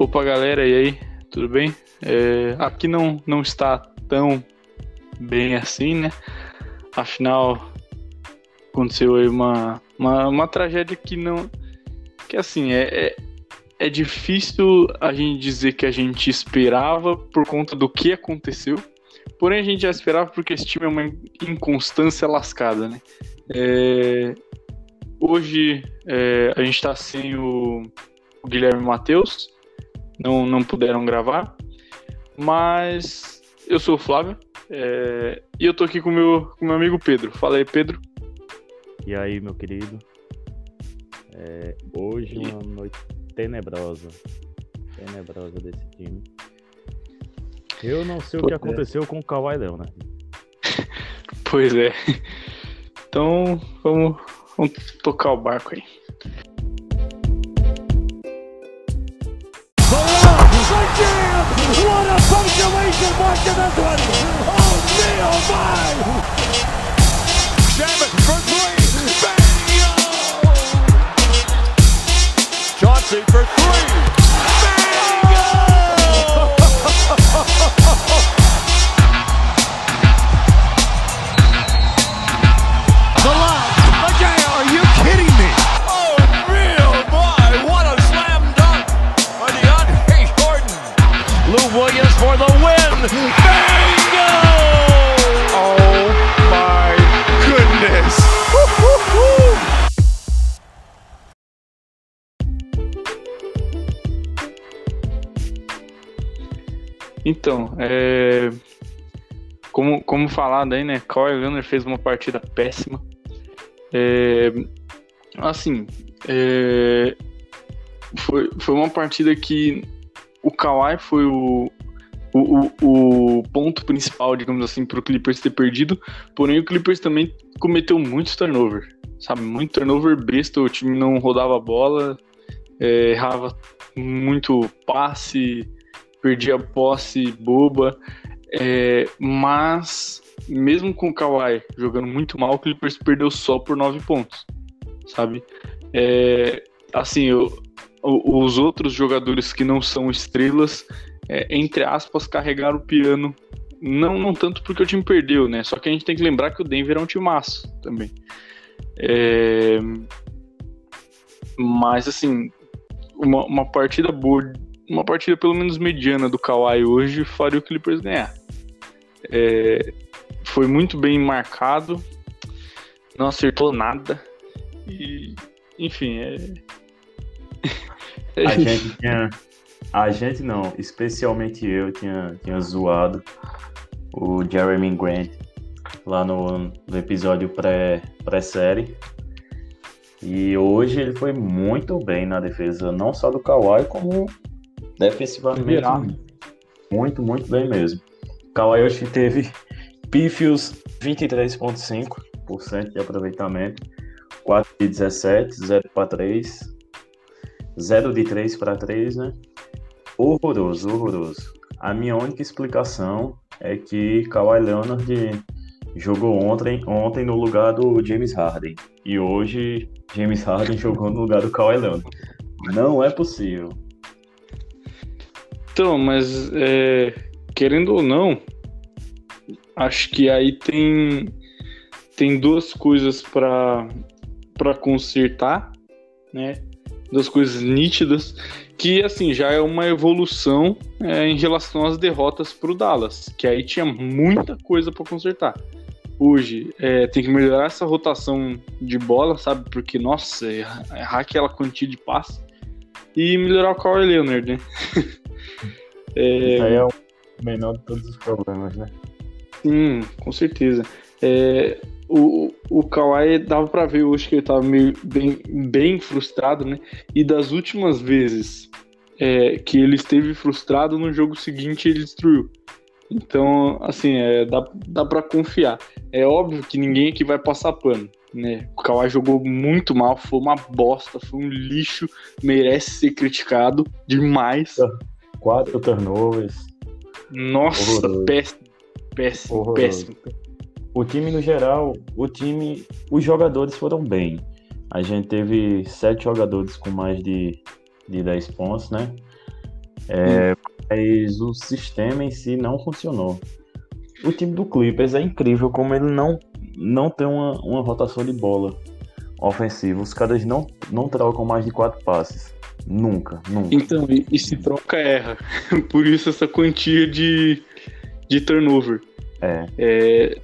Opa, galera, e aí? Tudo bem? É, aqui não, não está tão bem assim, né? Afinal, aconteceu aí uma, uma, uma tragédia que não. Que assim, é, é, é difícil a gente dizer que a gente esperava por conta do que aconteceu. Porém, a gente já esperava porque esse time é uma inconstância lascada, né? É, hoje é, a gente está sem o, o Guilherme Matheus, não, não puderam gravar, mas eu sou o Flávio é, e eu tô aqui com meu, o com meu amigo Pedro. Fala aí, Pedro. E aí, meu querido? É, hoje uma noite tenebrosa, tenebrosa desse time. Eu não sei o que é. aconteceu com o Kawhi Leonard. Pois é. Então, vamos, vamos tocar o barco aí. What a punctuation mark in this one! Oh, me, oh my! Falado aí, né? Kawhi Leonard fez uma partida péssima. É... Assim, é... Foi, foi uma partida que o Kawhi foi o, o, o, o ponto principal, digamos assim, para o Clippers ter perdido. Porém, o Clippers também cometeu muitos turnover, sabe? Muito turnover besta, o time não rodava a bola, é, errava muito passe, perdia posse boba. É, mas, mesmo com o Kawhi jogando muito mal, o Clippers perdeu só por 9 pontos, sabe? É, assim, eu, os outros jogadores que não são estrelas, é, entre aspas, carregaram o piano. Não, não tanto porque o time perdeu, né? Só que a gente tem que lembrar que o Denver é um timaço também. É... Mas, assim, uma, uma partida boa uma partida pelo menos mediana do Kawhi hoje faria o Clippers ganhar. É, foi muito bem marcado, não acertou nada. E, enfim, é... é a gente tinha. A gente não, especialmente eu tinha, tinha zoado o Jeremy Grant lá no, no episódio pré-série. Pré e hoje ele foi muito bem na defesa, não só do Kawhi, como Defensivamente, muito, muito bem mesmo. Kawayoshi teve pífios 23,5% de aproveitamento, 4 de 17, 0 para 3, 0 de 3 para 3, né? Horroroso, horroroso. A minha única explicação é que Kawhi Leonard jogou ontem, ontem no lugar do James Harden. E hoje James Harden jogou no lugar do Kawhi Leonard. Não é possível. Então, mas é, querendo ou não, acho que aí tem tem duas coisas para consertar, né? Duas coisas nítidas que assim já é uma evolução é, em relação às derrotas para o Dallas, que aí tinha muita coisa para consertar. Hoje é, tem que melhorar essa rotação de bola, sabe? Porque nossa, errar aquela quantia de passe e melhorar o Kawhi Leonard, né? É... É o menor de todos os problemas, né? Sim, com certeza. É, o, o Kawhi dava para ver hoje que ele tava meio bem, bem frustrado, né? E das últimas vezes é, que ele esteve frustrado, no jogo seguinte ele destruiu. Então, assim, é, dá, dá para confiar. É óbvio que ninguém aqui vai passar pano, né? O Kawhi jogou muito mal, foi uma bosta, foi um lixo, merece ser criticado demais. Quatro turnovers. Nossa, Horroroso. péssimo. Péssimo, Horroroso. péssimo. O time no geral, o time, os jogadores foram bem. A gente teve sete jogadores com mais de, de 10 pontos, né? É, mas o sistema em si não funcionou. O time do Clippers é incrível como ele não, não tem uma, uma rotação de bola ofensiva. Os caras não, não trocam mais de quatro passes. Nunca, nunca. Então, e, e se troca, erra. Por isso essa quantia de, de turnover. É. É,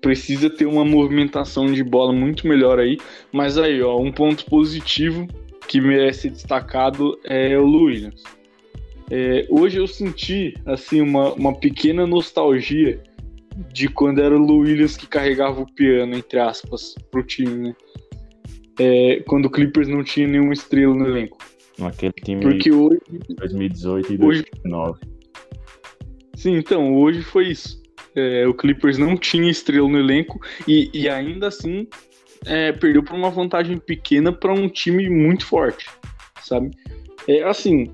precisa ter uma movimentação de bola muito melhor aí. Mas aí, ó, um ponto positivo que merece ser destacado é o Williams. É, hoje eu senti assim uma, uma pequena nostalgia de quando era o Williams que carregava o piano, entre aspas, pro time, né? É, quando o Clippers não tinha nenhuma estrela no elenco. Naquele time Porque hoje. 2018 e 2019. Hoje... Sim, então, hoje foi isso. É, o Clippers não tinha estrela no elenco e, e ainda assim é, perdeu por uma vantagem pequena para um time muito forte, sabe? É assim,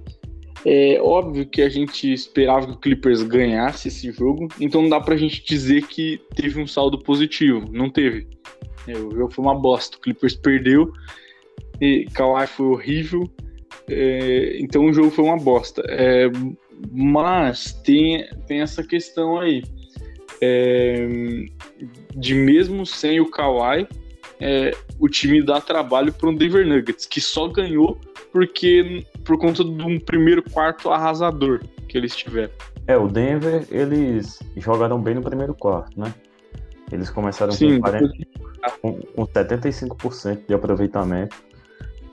é óbvio que a gente esperava que o Clippers ganhasse esse jogo, então não dá pra gente dizer que teve um saldo positivo. Não teve. É, o jogo foi uma bosta. O Clippers perdeu, e Kawhi foi horrível, é, então o jogo foi uma bosta. É, mas tem, tem essa questão aí. É, de mesmo sem o Kawhi, é, o time dá trabalho para um Denver Nuggets, que só ganhou porque por conta de um primeiro quarto arrasador que eles tiveram. É, o Denver, eles jogaram bem no primeiro quarto, né? Eles começaram Sim, com, 40, com, com 75% de aproveitamento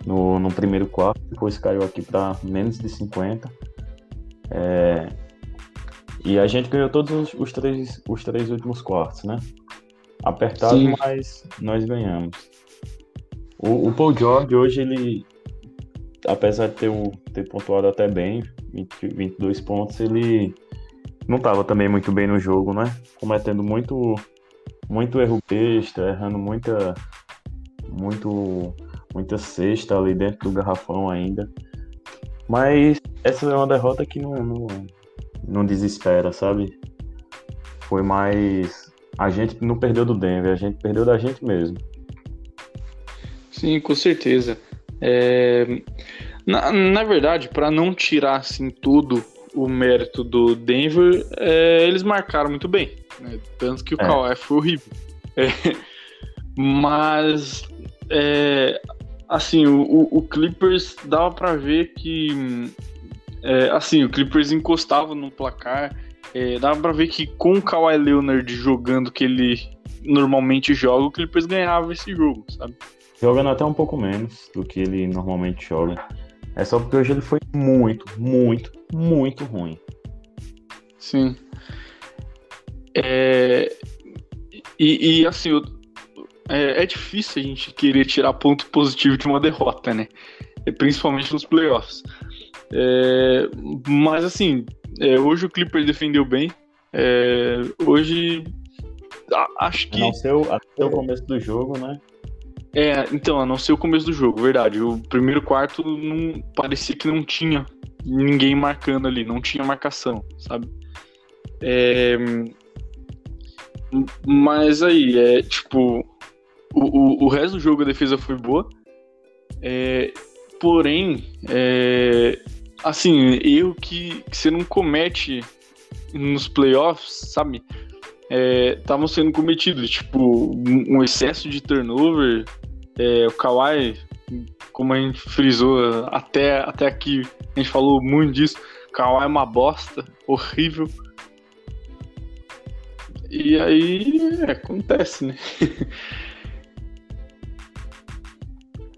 no, no primeiro quarto, depois caiu aqui para menos de 50%. É, e a gente ganhou todos os, os, três, os três últimos quartos, né? Apertado, Sim. mas nós ganhamos. O, o, Paul George hoje, ele, apesar de ter, ter pontuado até bem, 20, 22 pontos, ele não estava também muito bem no jogo, né? Cometendo muito, muito erro besta, errando muita, muito, muita cesta ali dentro do garrafão ainda. Mas essa é uma derrota que não, não, não desespera, sabe? Foi mais. A gente não perdeu do Denver, a gente perdeu da gente mesmo. Sim, com certeza. É... Na, na verdade, para não tirar assim tudo o mérito do Denver, é, eles marcaram muito bem. Né? Tanto que o é. Kawhi foi horrível. É, mas, é, assim, o, o, Clippers dava para ver que, é, assim, o Clippers encostava no placar. É, dava para ver que com o Kawhi Leonard jogando que ele normalmente joga, o Clippers ganhava esse jogo, sabe? Jogando até um pouco menos do que ele normalmente joga. É só porque hoje ele foi muito, muito, muito ruim. Sim. É... E, e assim, é, é, difícil a gente querer tirar ponto positivo de uma derrota, né? É, principalmente nos playoffs. É... Mas assim, é, hoje o Clippers defendeu bem. É, hoje acho que. Não seu, até o começo do jogo, né? É, então, a não ser o começo do jogo, verdade. O primeiro quarto não parecia que não tinha ninguém marcando ali, não tinha marcação, sabe? É, mas aí, é tipo, o, o, o, resto do jogo a defesa foi boa, é, porém, é, assim, erro que, que você não comete nos playoffs, sabe? estavam é, sendo cometidos, tipo, um excesso de turnover, é, o Kawhi, como a gente frisou até, até aqui, a gente falou muito disso. Kawhi é uma bosta, horrível. E aí é, acontece, né?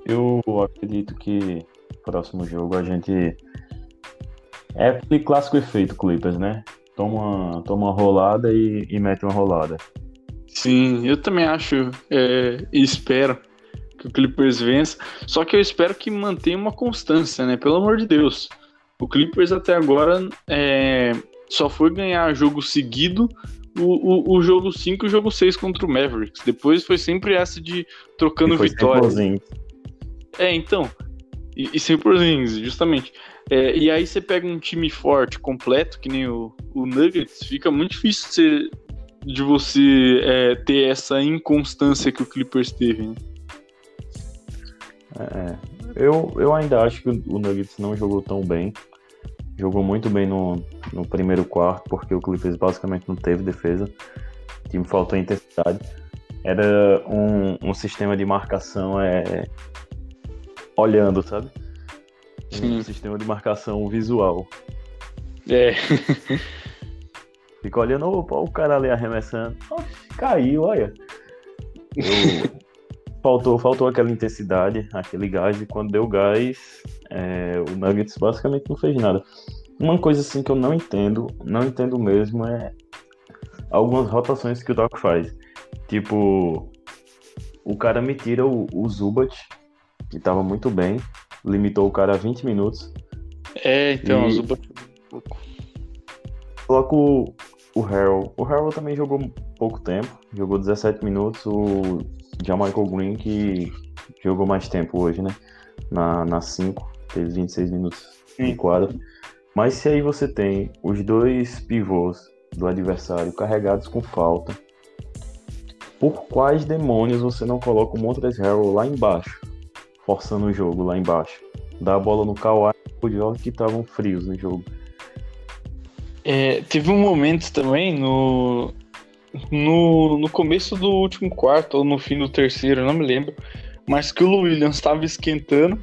Eu acredito que próximo jogo a gente. É aquele clássico efeito Clippers, né? Toma, toma uma rolada e, e mete uma rolada. Sim, eu também acho é, e espero que o Clippers vença. Só que eu espero que mantenha uma constância, né? Pelo amor de Deus. O Clippers até agora é, só foi ganhar jogo seguido o, o, o jogo 5 e o jogo 6 contra o Mavericks. Depois foi sempre essa de trocando vitórias. É, então. E, e sem Porzingis, justamente. É, e aí você pega um time forte, completo, que nem o, o Nuggets, fica muito difícil de você é, ter essa inconstância que o Clippers teve. Né? É, eu, eu ainda acho que o Nuggets não jogou tão bem. jogou muito bem no, no primeiro quarto, porque o Clippers basicamente não teve defesa. O time faltou intensidade. Era um, um sistema de marcação é, olhando, sabe? Um sistema de marcação visual. É. Fica olhando, opa, o cara ali arremessando. Caiu, olha. Eu... faltou, faltou aquela intensidade, aquele gás, e quando deu gás, é, o Nuggets basicamente não fez nada. Uma coisa assim que eu não entendo, não entendo mesmo, é algumas rotações que o Doc faz. Tipo, o cara me tira o, o Zubat, que tava muito bem, limitou o cara a 20 minutos. É, então, E-. Coloca o, o Harold. O Harold também jogou pouco tempo, jogou 17 minutos. O Jamaica Green, que jogou mais tempo hoje, né? Na, na 5, teve 26 minutos de Sim. quadra. Mas se aí você tem os dois pivôs do adversário carregados com falta, por quais demônios você não coloca o Montrezl Harrell lá embaixo, forçando o jogo lá embaixo? Dá a bola no Kawhi e o George que estavam frios no jogo. É, teve um momento também no, no, no começo do último quarto ou no fim do terceiro, não me lembro, mas que o Williams estava esquentando,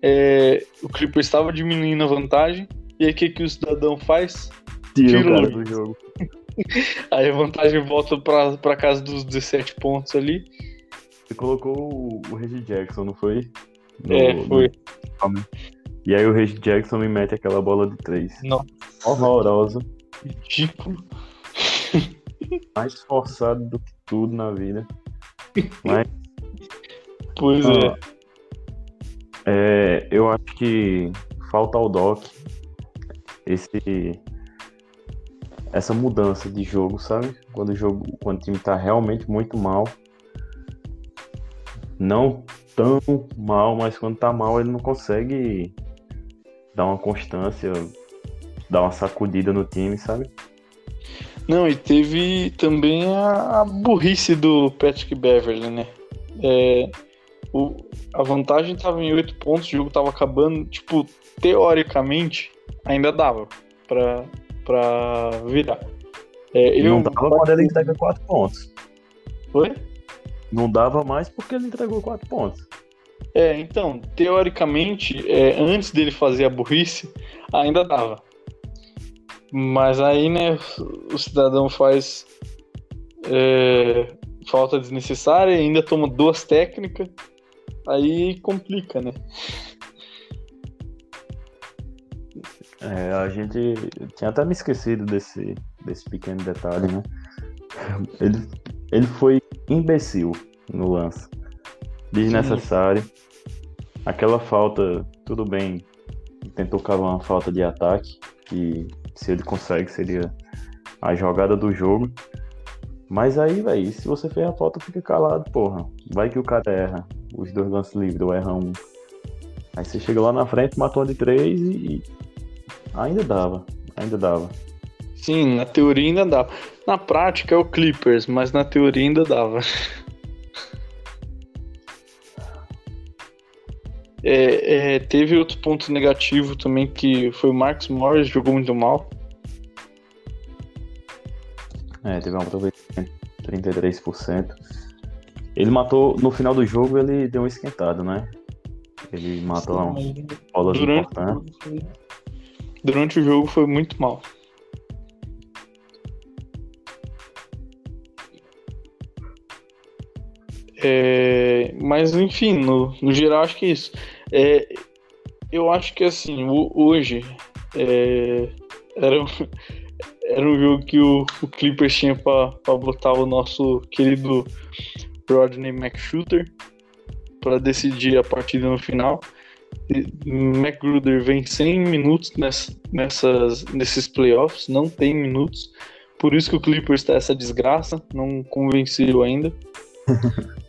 é, o Clippers estava diminuindo a vantagem, e aí o que, que o cidadão faz? Tira Tira o cara do jogo. Aí a vantagem volta pra casa dos 17 pontos ali. Você colocou o, Reggie Jackson, não foi? No- é, no- foi. E aí o Reggie Jackson me mete aquela bola de três. Não. Horrorosa. Ridículo. Mais forçado do que tudo na vida. Mas Pois Ah. é. é, eu acho que falta ao Doc esse essa mudança de jogo, sabe? Quando o jogo, quando o time tá realmente muito mal. Não tão mal, mas quando tá mal ele não consegue dar uma constância, dar uma sacudida no time, sabe? Não, e teve também a, a burrice do Patrick Beverly, né? É, o, a vantagem tava em 8 pontos, o jogo tava acabando. Tipo, teoricamente, ainda dava pra, pra virar. É, eu, não dava quando ele entrega 4 pontos. Foi? Não dava mais porque ele entregou 4 pontos. É, então, teoricamente, é, antes dele fazer a burrice, ainda dava. Mas aí, né, o cidadão faz é, falta desnecessária e ainda toma duas técnicas, aí complica, né? É, a gente tinha até me esquecido desse, desse pequeno detalhe, né? Ele, ele foi imbecil no lance. Desnecessário. Aquela falta, tudo bem. Tentou cavar uma falta de ataque, que se ele consegue seria a jogada do jogo. Mas aí, velho, se você fez a falta, fica calado, porra. Vai que o cara erra. Os dois lances livres, ou erra um. Aí você chega lá na frente, matou uma de três e. Ainda dava. Ainda dava. Sim, na teoria ainda dava. Na prática é o Clippers, mas na teoria ainda dava. É, é, teve outro ponto negativo também que foi o Marcus Morris, jogou muito mal. É, teve um aproveitamento de 33%. Ele matou, no final do jogo, ele deu um esquentado, né? Ele matou lá um bolas durante, importantes. durante o jogo foi muito mal. É, mas enfim, no, no geral acho que é isso. É, eu acho que assim, o- hoje é, era, um- era um jogo que o, o Clippers tinha pra botar o nosso querido Rodney McShooter para decidir a partida no final. McGruder vem sem minutos ness- nessas, nesses playoffs, não tem minutos. Por isso que o Clippers está essa desgraça, não convenceu ainda.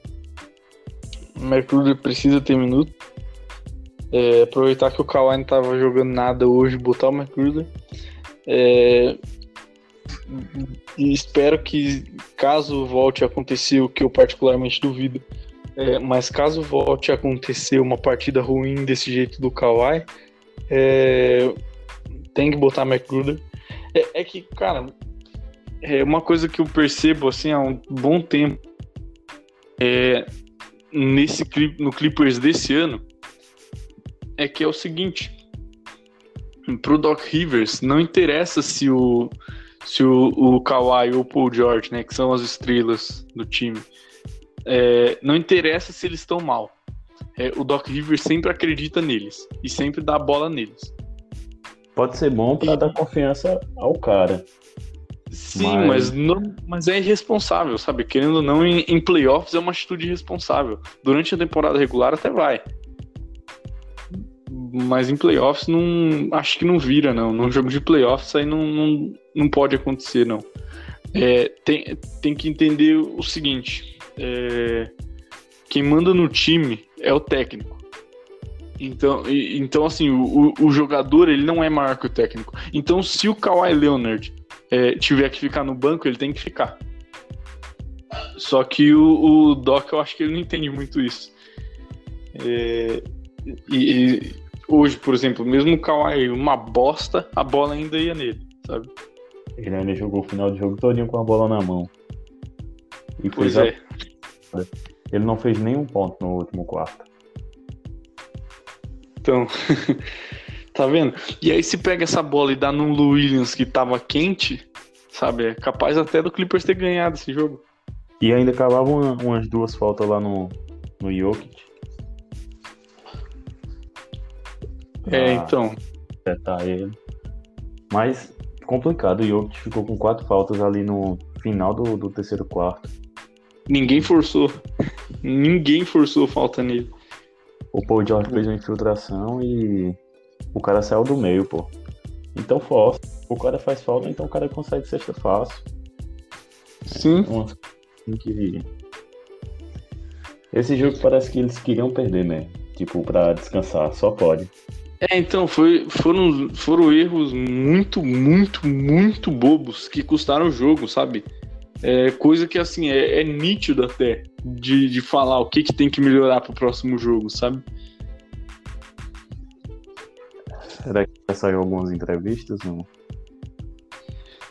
O precisa ter minuto. É, aproveitar que o Kawhi não estava jogando nada hoje, botar o McGruder. É, espero que, caso volte a acontecer o que eu particularmente duvido, é, mas caso volte a acontecer uma partida ruim desse jeito do Kawhi, é, tem que botar McGruder. É, é que, cara, é uma coisa que eu percebo assim há um bom tempo. É, nesse clip, no Clippers desse ano é que é o seguinte: pro Doc Rivers não interessa se o se o, o Kawhi ou o Paul George, né, que são as estrelas do time, é, não interessa se eles estão mal. É, o Doc Rivers sempre acredita neles e sempre dá a bola neles. Pode ser bom para dar confiança ao cara. Sim, mas... Mas, não, mas é irresponsável, sabe? Querendo ou não, em, em playoffs é uma atitude irresponsável. Durante a temporada regular até vai. Mas em playoffs não. Acho que não vira, não. Num jogo de playoffs aí não, não, não pode acontecer, não. É, tem, tem que entender o seguinte: é, quem manda no time é o técnico. Então, então assim, o, o jogador ele não é maior que o técnico. Então, se o Kawhi Leonard é, tiver que ficar no banco, ele tem que ficar. Só que o, o Doc, eu acho que ele não entende muito isso. É, e, e, hoje, por exemplo, mesmo o Kawhi uma bosta, a bola ainda ia nele, sabe? Ele ainda jogou o final do jogo todinho com a bola na mão. E pois é. Ele não fez nenhum ponto no último quarto. Então, Tá vendo? E aí se pega essa bola e dá num Williams que tava quente, sabe? É capaz até do Clippers ter ganhado esse jogo. E ainda cavavam uma, umas duas faltas lá no, no Jokic. É, então. Acertar ele. Mas complicado, o Jokic ficou com quatro faltas ali no final do, do terceiro quarto. Ninguém forçou. Ninguém forçou falta nele. O Paul George fez uma infiltração e o cara saiu do meio, pô. Então força. O cara faz falta, então o cara consegue sexta fácil. Sim. É, que... Esse jogo parece que eles queriam perder, né? Tipo, pra descansar, só pode. É, então, foi, foram, foram erros muito, muito, muito bobos que custaram o jogo, sabe? É, coisa que, assim, é, é nítido até de, de falar o que, que tem que melhorar pro próximo jogo, sabe? Será que já saiu algumas entrevistas? Não?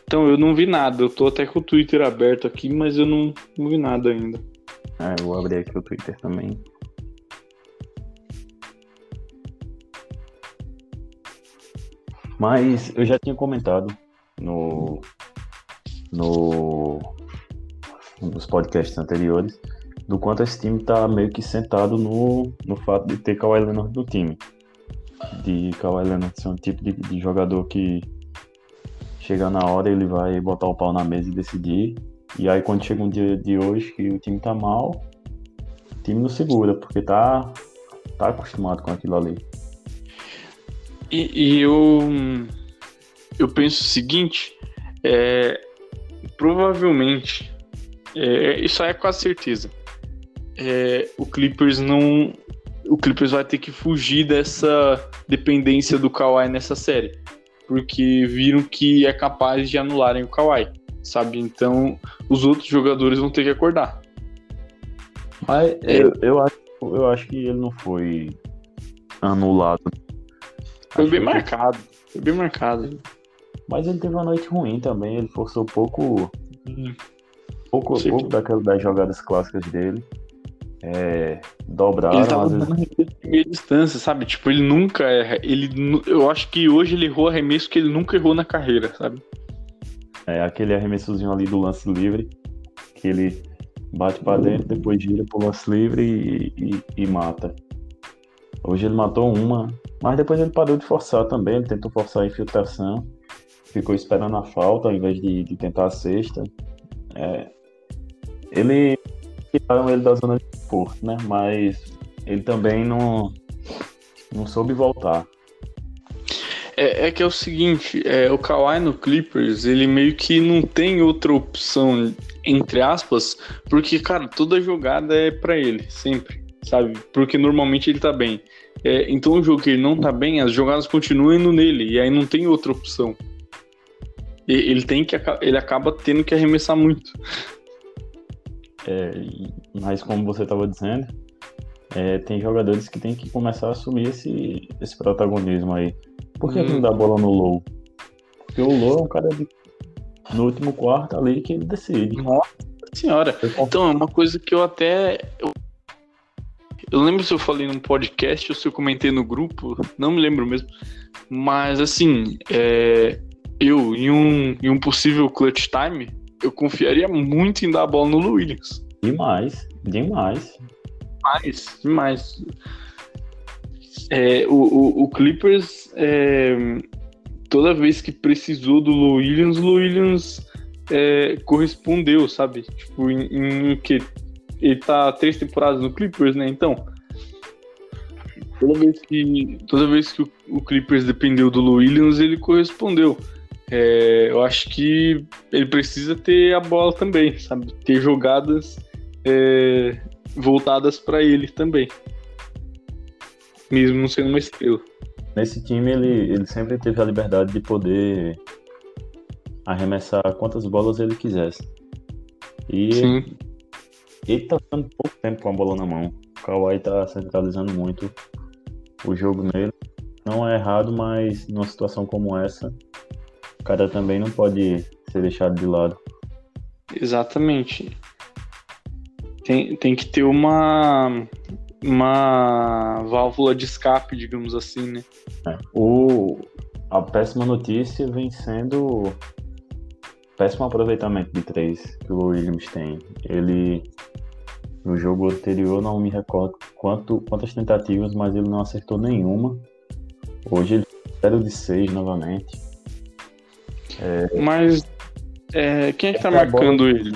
Então, eu não vi nada. Eu tô até com o Twitter aberto aqui, mas eu não, não vi nada ainda. Ah, eu vou abrir aqui o Twitter também. Mas eu já tinha comentado no, no nos podcasts anteriores do quanto esse time tá meio que sentado no, no fato de ter Kawhi Leonard no time de Kawhi Leonard ser um tipo de, de, jogador que chega na hora ele vai botar o pau na mesa e decidir. E aí quando chega um dia de hoje que o time tá mal, o time não segura, porque tá, tá acostumado com aquilo ali. E, e eu, eu penso o seguinte, é, provavelmente, é, isso aí é quase certeza. É, o Clippers não o Clippers vai ter que fugir dessa dependência do Kawhi nessa série, porque viram que é capaz de anularem o Kawhi, sabe? Então os outros jogadores vão ter que acordar. Mas é, eu, eu, acho, eu acho que ele não foi anulado. Foi acho bem marcado, foi bem marcado. Mas ele teve uma noite ruim também, ele forçou pouco, hum. pouco, pouco daquela, das jogadas clássicas dele. É, dobraram. Ele tava dando meia distância, sabe? Tipo, ele nunca erra. Ele, eu acho que hoje ele errou arremesso que ele nunca errou na carreira, sabe? É aquele arremessozinho ali do lance livre, que ele bate para dentro, depois gira pro lance livre e, e, e, mata. Hoje ele matou uma, mas depois ele parou de forçar também, ele tentou forçar a infiltração, ficou esperando a falta ao invés de, de tentar a sexta. É, ele tiraram ele da zona de conforto, né? Mas ele também não, não soube voltar. É, é, que é o seguinte, é, o Kawhi no Clippers, ele meio que não tem outra opção, entre aspas, porque, cara, toda jogada é para ele, sempre, sabe? Porque normalmente ele tá bem. É, então o jogo que ele não tá bem, as jogadas continuam indo nele, e aí não tem outra opção. Ele tem que ele acaba tendo que arremessar muito. É, mas como você estava dizendo, é, tem jogadores que tem que começar a assumir esse, esse protagonismo aí. Por que hum. não dá bola no low? Porque o Lou é um cara de... no último quarto ali que ele decide. Nossa senhora. Então, é uma coisa que eu até. Eu... eu lembro se eu falei num podcast ou se eu comentei no grupo, não me lembro mesmo. Mas assim, é... eu em um, em um possível clutch time, eu confiaria muito em dar a bola no Williams. Demais, demais. Demais, demais. É, o, o, o, Clippers, é, toda vez que precisou do Lou Williams, o Williams é, correspondeu, sabe? Tipo, em, em que ele tá três temporadas no Clippers, né? Então, toda vez que, toda vez que o, o Clippers dependeu do Lou Williams, ele correspondeu. É, eu acho que ele precisa ter a bola também, sabe? Ter jogadas é, voltadas para ele também mesmo não sendo uma estrela. Nesse time ele, ele sempre teve a liberdade de poder arremessar quantas bolas ele quisesse. E Sim. ele tá ficando pouco tempo com a bola na mão. O Kawhi tá centralizando muito o jogo nele. Não é errado, mas numa situação como essa, cara também não pode ser deixado de lado. Exatamente. Tem, tem que ter uma uma válvula de escape, digamos assim, né? É. O, a péssima notícia vem sendo péssimo aproveitamento de três que o Williams tem. Ele no jogo anterior não me recordo quanto, quantas tentativas, mas ele não acertou nenhuma. Hoje ele 0 de 6 novamente. É, mas é, quem é que tá marcando bola... ele?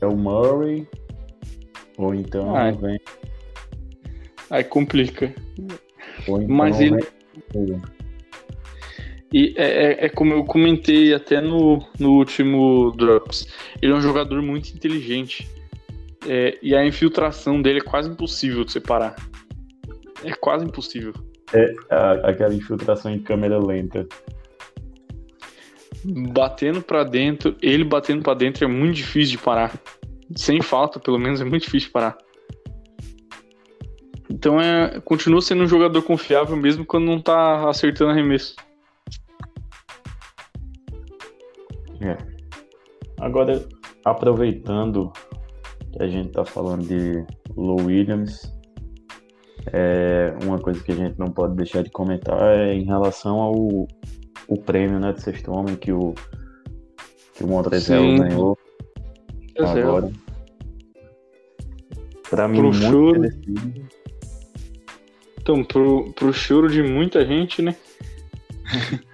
É o Murray, ou então Ai. vem. Aí complica. Então Mas ele. Vem... E é, é, é, como eu comentei até no, no último Drops. Ele é um jogador muito inteligente. É, e a infiltração dele é quase impossível de separar. É quase impossível. É a, aquela infiltração em câmera lenta. Batendo para dentro, ele batendo para dentro é muito difícil de parar sem falta, pelo menos, é muito difícil parar. Então é, continua sendo um jogador confiável mesmo quando não tá acertando arremesso. É. Agora, aproveitando que a gente tá falando de Low Williams, é, uma coisa que a gente não pode deixar de comentar é em relação ao o prêmio né, de sexto homem que o, que o Montrezl ganhou agora. Pra mim, pro muito choro. merecido. Então, pro, pro choro de muita gente, né?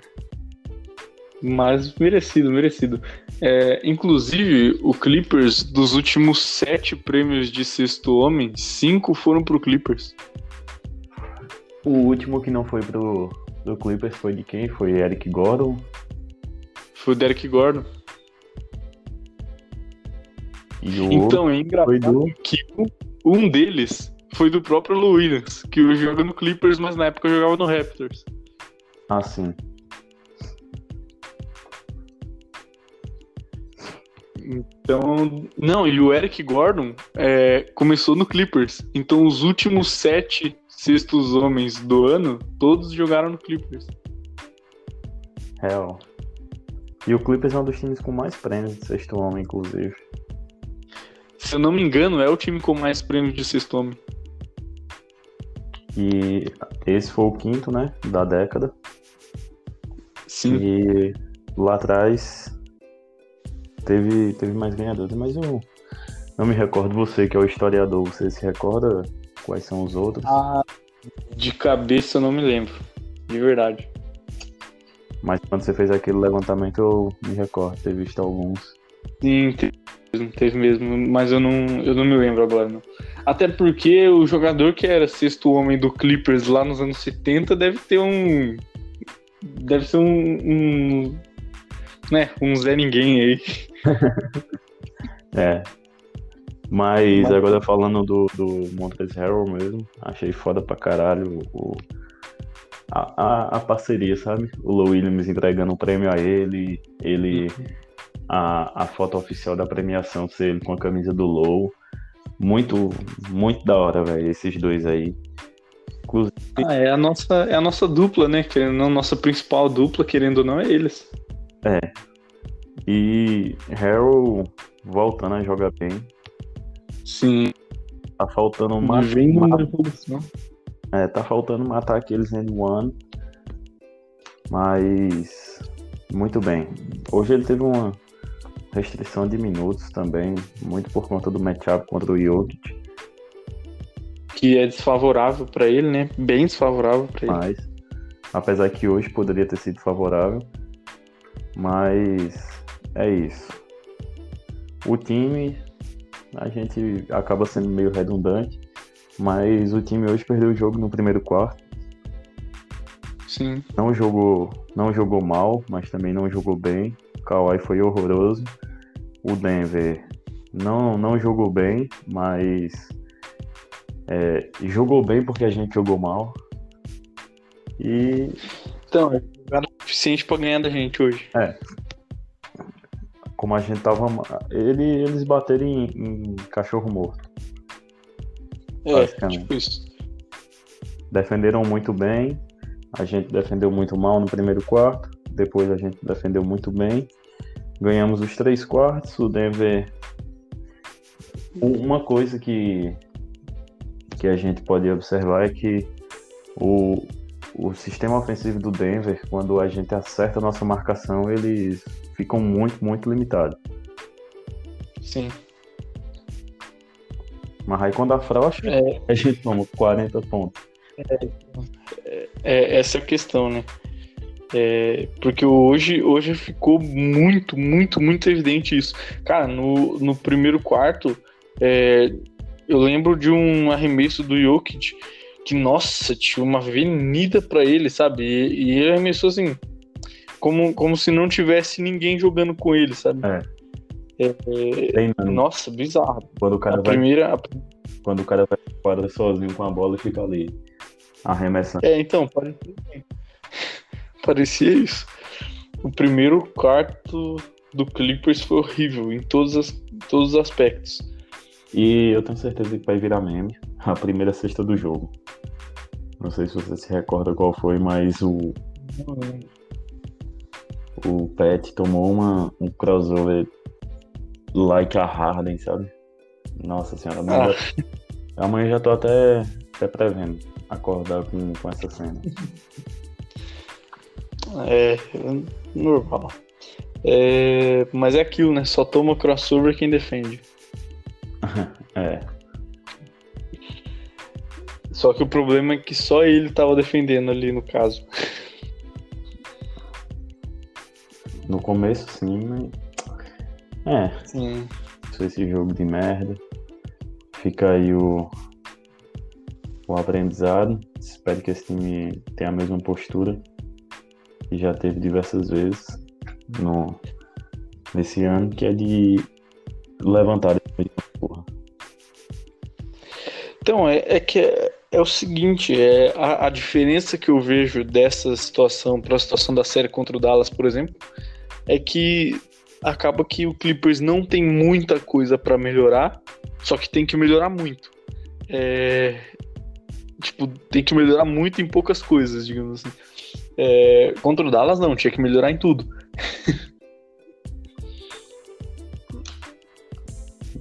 Mas merecido, merecido. É, inclusive, o Clippers, dos últimos sete prêmios de sexto homem, cinco foram pro Clippers. O último que não foi pro, pro Clippers foi de quem? Foi Eric Gordon? Foi o Derek Gordon então é engraçado do... que um deles foi do próprio Lou Williams, que joga no Clippers, mas na época jogava no Raptors. Ah, sim. Então, não, e o Eric Gordon é, começou no Clippers. Então, os últimos sete sextos homens do ano, todos jogaram no Clippers. Real. E o Clippers é um dos times com mais prêmios de sexto homem, inclusive se eu não me engano, é o time com mais prêmios de sexto homem. E esse foi o quinto, né? Da década. Sim. E lá atrás teve, teve mais ganhadores, mas eu não me recordo. Você que é o historiador, você se recorda quais são os outros? Ah, de cabeça eu não me lembro. De verdade. Mas quando você fez aquele levantamento eu me recordo ter visto alguns. Sim, teve mesmo, mas eu não, eu não me lembro agora. Não. Até porque o jogador que era sexto homem do Clippers lá nos anos 70 deve ter um. Deve ser um. um né, um Zé Ninguém aí. é. Mas, mas, agora falando do, do Montrezl Harrell mesmo, achei foda pra caralho o, a, a, a parceria, sabe? O Low Williams entregando um prêmio a ele, ele. A, a foto oficial da premiação ser ele com a camisa do Low. Muito, muito da hora, velho, esses dois aí. Inclusive. Ah, é a nossa, é a nossa dupla, né? Querendo não, nossa principal dupla, querendo ou não, é eles. É. E Harold voltando a jogar bem. Sim. Tá faltando uma. Vem numa revolução. É, tá faltando matar aqueles end one. Mas. Muito bem. Hoje ele teve uma restrição de minutos também, muito por conta do matchup contra o Jokic. Que é desfavorável pra ele, né? Bem desfavorável pra ele. Mas, apesar que hoje poderia ter sido favorável, mas é isso. O time, a gente acaba sendo meio redundante, mas o time hoje perdeu o jogo no primeiro quarto. Sim. Não jogou, não jogou mal, mas também não jogou bem. O Kawhi foi horroroso. O Denver não, não jogou bem, mas é, jogou bem porque a gente jogou mal. E Então, é jogada suficiente pra ganhar da gente hoje. É. Como a gente tava. Ele, eles bateram em, em cachorro morto. É, tipo isso. Defenderam muito bem. A gente defendeu muito mal no primeiro quarto. Depois a gente defendeu muito bem. Ganhamos os três quartos. O Denver. Um- Uma coisa que, que a gente pode observar é que o, o sistema ofensivo do Denver, quando a gente acerta a nossa marcação, eles ficam muito, muito limitados. Sim. Mas aí quando afrouxa, É, a gente toma 40 pontos. é, essa é a questão, né? É, porque hoje, hoje ficou muito, muito, muito evidente isso. Cara, no, no primeiro quarto, é, eu lembro de um arremesso do Jokic que, nossa, tinha uma avenida pra ele, sabe? E, e ele arremessou assim, como, como se não tivesse ninguém jogando com ele, sabe? É. É, é, nossa, bizarro. Quando o cara A vai, primeira, quando o cara vai quadra sozinho com a bola e fica ali arremessando. É, então, parecia, parecia isso. O primeiro quarto do Clippers foi horrível em todos, as, em todos os aspectos. E eu tenho certeza que vai virar meme a primeira cesta do jogo. Não sei se você se recorda qual foi, mas o, o Pet tomou uma, um crossover like a Harden, sabe? Nossa senhora, amanhã, Ah. já, amanhã já tô até, até prevendo acordar com, com essa cena. É, normal. É, mas é aquilo, né? Só toma crossover quem defende. É, Só que o problema é que só ele tava defendendo ali no caso. no começo sim, mas. É, Sim. esse jogo de merda. Fica aí o, o aprendizado. Espero que esse time tenha a mesma postura que já teve diversas vezes no, nesse ano, que é de levantar porra. Então, é, é que é, é o seguinte, é a, a diferença que eu vejo dessa situação para a situação da série contra o Dallas, por exemplo, é que acaba que o Clippers não tem muita coisa para melhorar, só que tem que melhorar muito. É, tipo, tem que melhorar muito em poucas coisas, digamos assim. É, contra o Dallas não, tinha que melhorar em tudo.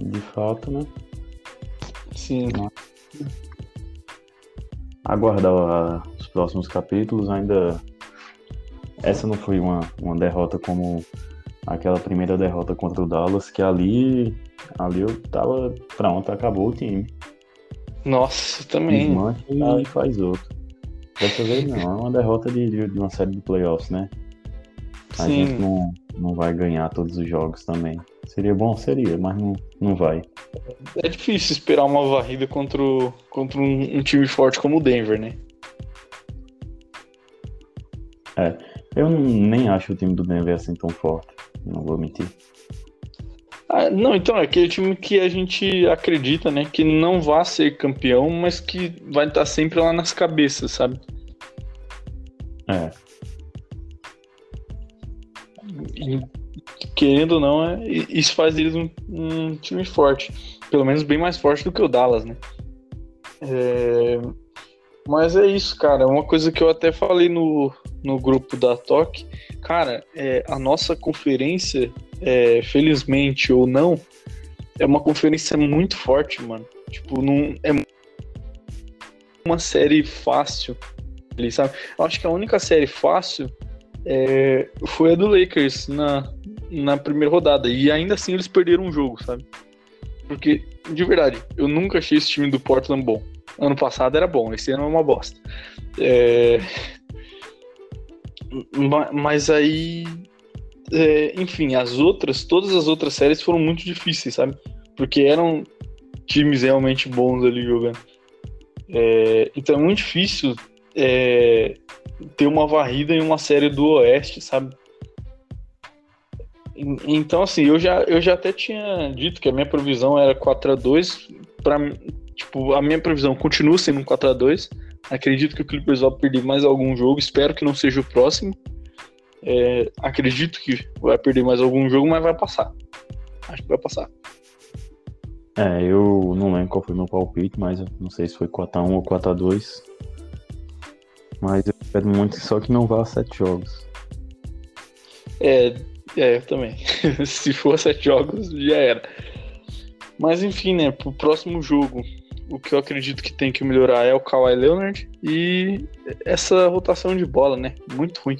De fato, né? Sim. Aguardar os próximos capítulos. Ainda. Essa não foi uma, uma derrota como aquela primeira derrota contra o Dallas, que ali. Ali eu tava. Pronto, acabou o time. Nossa, também. Desmancha e faz outro. Dessa vez não, é uma derrota de, de de uma série de playoffs, né? A Sim. gente não, não vai ganhar todos os jogos também. Seria bom? Seria, mas não, não vai. É difícil esperar uma varrida contra, o- contra um, um time forte como o Denver, né? Eu não- nem acho o time do Denver assim tão forte. Não vou mentir. Ah, não, então é aquele time que a gente acredita, né? Que não vai ser campeão, mas que vai estar sempre lá nas cabeças, sabe? É, querendo ou não, é, isso faz deles um, um time forte. Pelo menos bem mais forte do que o Dallas, né? É, Mas é isso, cara. Uma coisa que eu até falei no, no grupo da TOC. Cara, é, a nossa conferência, é, felizmente ou não, é uma conferência muito forte, mano. Tipo, não é uma série fácil, sabe? Eu acho que a única série fácil é, foi a do Lakers na, na primeira rodada. E ainda assim eles perderam um jogo, sabe? Porque, de verdade, eu nunca achei esse time do Portland bom. Ano passado era bom, esse ano é uma bosta. É... Mas aí. É, enfim, as outras, todas as outras séries foram muito difíceis, sabe? Porque eram times realmente bons ali jogando. É, então é muito difícil é, ter uma varrida em uma série do Oeste, sabe? Então, assim, eu já, eu já até tinha dito que a minha previsão era 4 a 2 para Tipo, a minha previsão continua sendo um 4 a 2 Acredito que o Clippers vai perder mais algum jogo. Espero que não seja o próximo. É, acredito que vai perder mais algum jogo, mas vai passar. Acho que vai passar. É, eu não lembro qual foi o meu palpite, mas não sei se foi 4x1 ou 4x2. Mas eu espero muito só que não vá a 7 jogos. É, é, eu também. se for 7 jogos, já era. Mas enfim, né, pro próximo jogo, o que eu acredito que tem que melhorar é o Kawhi Leonard e essa rotação de bola, né? Muito ruim.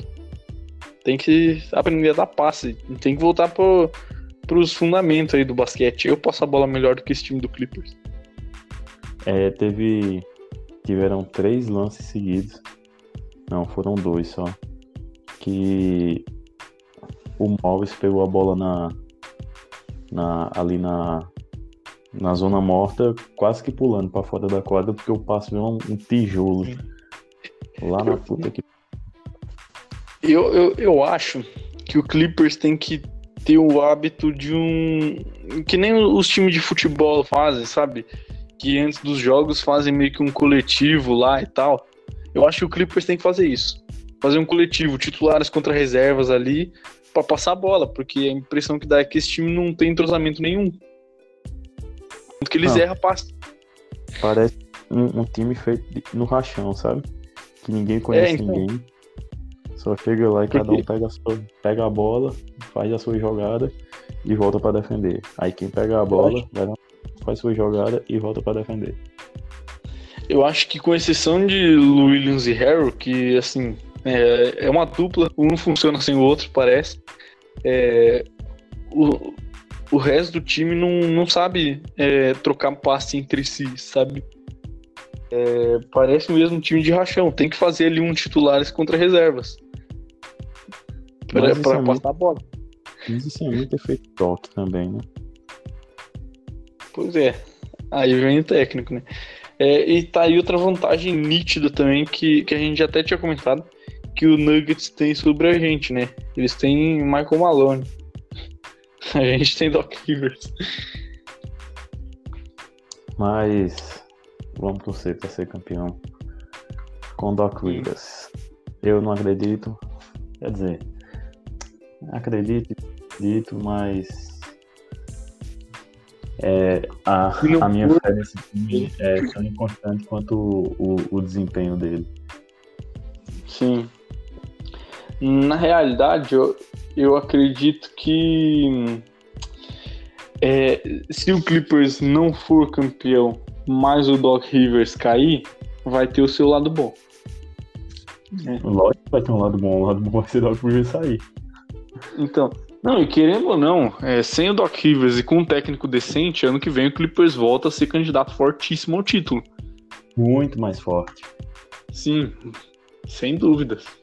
Tem que aprender a dar passe, tem que voltar pro, pros fundamentos aí do basquete. Eu passo a bola melhor do que esse time do Clippers. É, teve. Tiveram três lances seguidos. Não, foram dois só. Que o Morris pegou a bola na, na ali na na zona morta, quase que pulando para fora da quadra, porque eu passo um, um tijolo lá na puta que. Eu, eu, eu acho que o Clippers tem que ter o hábito de um. Que nem os times de futebol fazem, sabe? Que antes dos jogos fazem meio que um coletivo lá e tal. Eu acho que o Clippers tem que fazer isso. Fazer um coletivo, titulares contra reservas ali, para passar a bola, porque a impressão que dá é que esse time não tem entrosamento nenhum que eles erram passe. Parece um, um, time feito no rachão, sabe? Que ninguém conhece é, então... ninguém. Só chega lá e Porque... cada um pega a, sua, pega a bola, faz a sua jogada e volta para defender. Aí quem pega a bola lá, faz sua jogada e volta para defender. Eu acho que com exceção de Williams e Harrow, que assim é, é uma dupla, um funciona sem o outro, parece. É, o, o resto do time não, não sabe é, trocar passe entre si, sabe? É, parece mesmo um time de rachão. Tem que fazer ali um titulares contra reservas. Para é passar a bola. Mas isso é muito efeito toque também, né? Pois é. Aí vem o técnico, né? É, e tá aí outra vantagem nítida também que, que a gente até tinha comentado que o Nuggets tem sobre a gente, né? Eles têm Michael Malone. A gente tem Doc Rivers. Mas vamos torcer para ser campeão com Doc Rivers. Eu não acredito. Quer dizer, acredito, acredito, mas é, a, a minha fé nesse time é tão importante quanto o, o, o desempenho dele. Sim. Na realidade, eu, eu acredito que é, se o Clippers não for campeão, mas o Doc Rivers cair, vai ter o seu lado bom. É. Lógico que vai ter um lado bom, o lado bom vai ser o Doc Rivers sair. Então, não, e querendo ou não, é, sem o Doc Rivers e com um técnico decente, ano que vem o Clippers volta a ser candidato fortíssimo ao título. Muito mais forte. Sim, sem dúvidas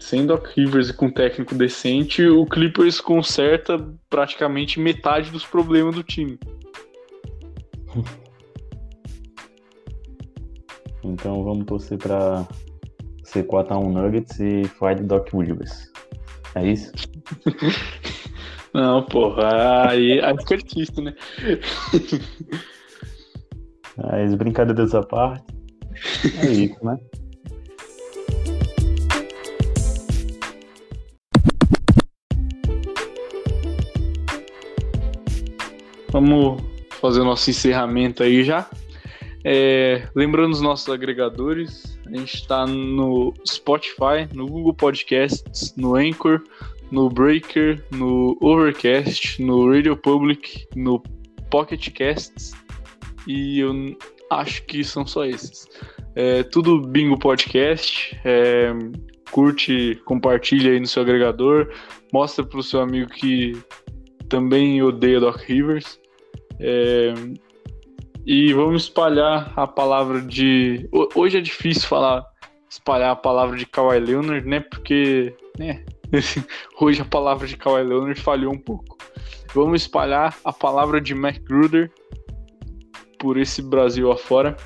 sem Doc Rivers e com técnico decente, o Clippers conserta praticamente metade dos problemas do time. Então vamos torcer para ser 4x1 Nuggets e fight Doc Rivers. É isso? Não, porra, aí, fica difícil, né? As brincadeiras à parte. É isso, né? Vamos fazer o nosso encerramento aí já. É, lembrando os nossos agregadores, a gente está no Spotify, no Google Podcasts, no Anchor, no Breaker, no Overcast, no Radio Public, no Pocket Casts e eu acho que são só esses. É, tudo Bingo Podcast. É, curte, compartilha aí no seu agregador, mostra para o seu amigo que também odeia Doc Rivers. É, e vamos espalhar a palavra de. Hoje é difícil falar, espalhar a palavra de Kawhi Leonard, né? Porque, né? Hoje a palavra de Kawhi Leonard falhou um pouco. Vamos espalhar a palavra de Mac Gruder por esse Brasil afora.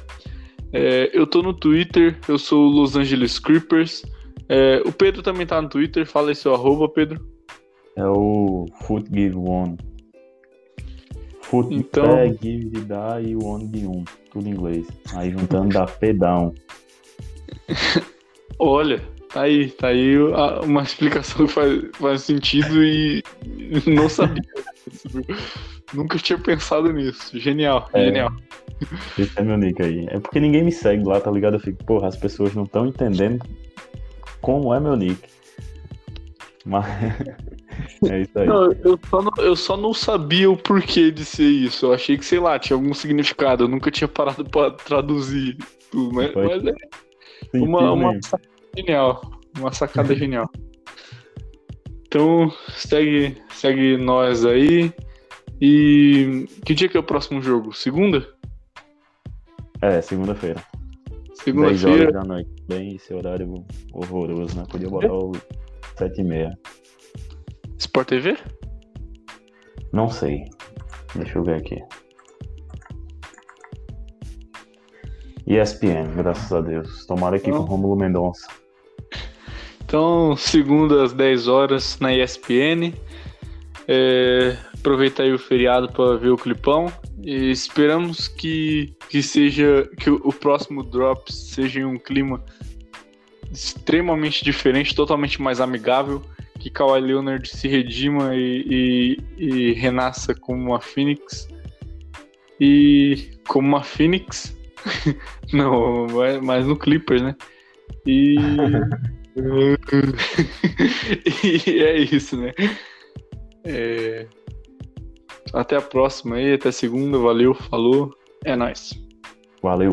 É, eu tô no Twitter, eu sou o Los Angeles Creepers. É, o Pedro também tá no Twitter, fala aí seu arroba, Pedro. É o Footgive One. Foot então... é give de dar e o one de um. Tudo em inglês. Aí juntando dá pedão. Olha, tá aí, tá aí uma explicação que faz, faz sentido e não sabia. Nunca tinha pensado nisso. Genial, é, genial. Esse é meu nick aí. É porque ninguém me segue lá, tá ligado? Eu fico, porra, as pessoas não estão entendendo como é meu nick. Mas. É isso aí. Não, eu, só não, eu só não sabia o porquê de ser isso. Eu achei que, sei lá, tinha algum significado. Eu nunca tinha parado pra traduzir tudo. Mas, mas é uma, uma sacada genial. Uma sacada genial. Então, segue, segue nós aí. E que dia que é o próximo jogo? Segunda? É, segunda-feira. Segunda-feira. da noite. Bem, esse horário horroroso, né? Podia botar o 7 e meia. Sport TV? Não sei. Deixa eu ver aqui. ESPN, graças a Deus. Tomara aqui então, com Romulo Mendonça. Então, segunda às 10 horas na ESPN. É, aproveitar aí o feriado para ver o clipão. E esperamos que, que seja que o, o próximo drop seja em um clima extremamente diferente, totalmente mais amigável, que Kawhi Leonard se redima e, e, e renasça como uma Phoenix. E como uma Phoenix, não, mas no Clippers, né? E, e é isso, né? É... Até a próxima aí, até segunda. Valeu, falou. É nóis. Valeu.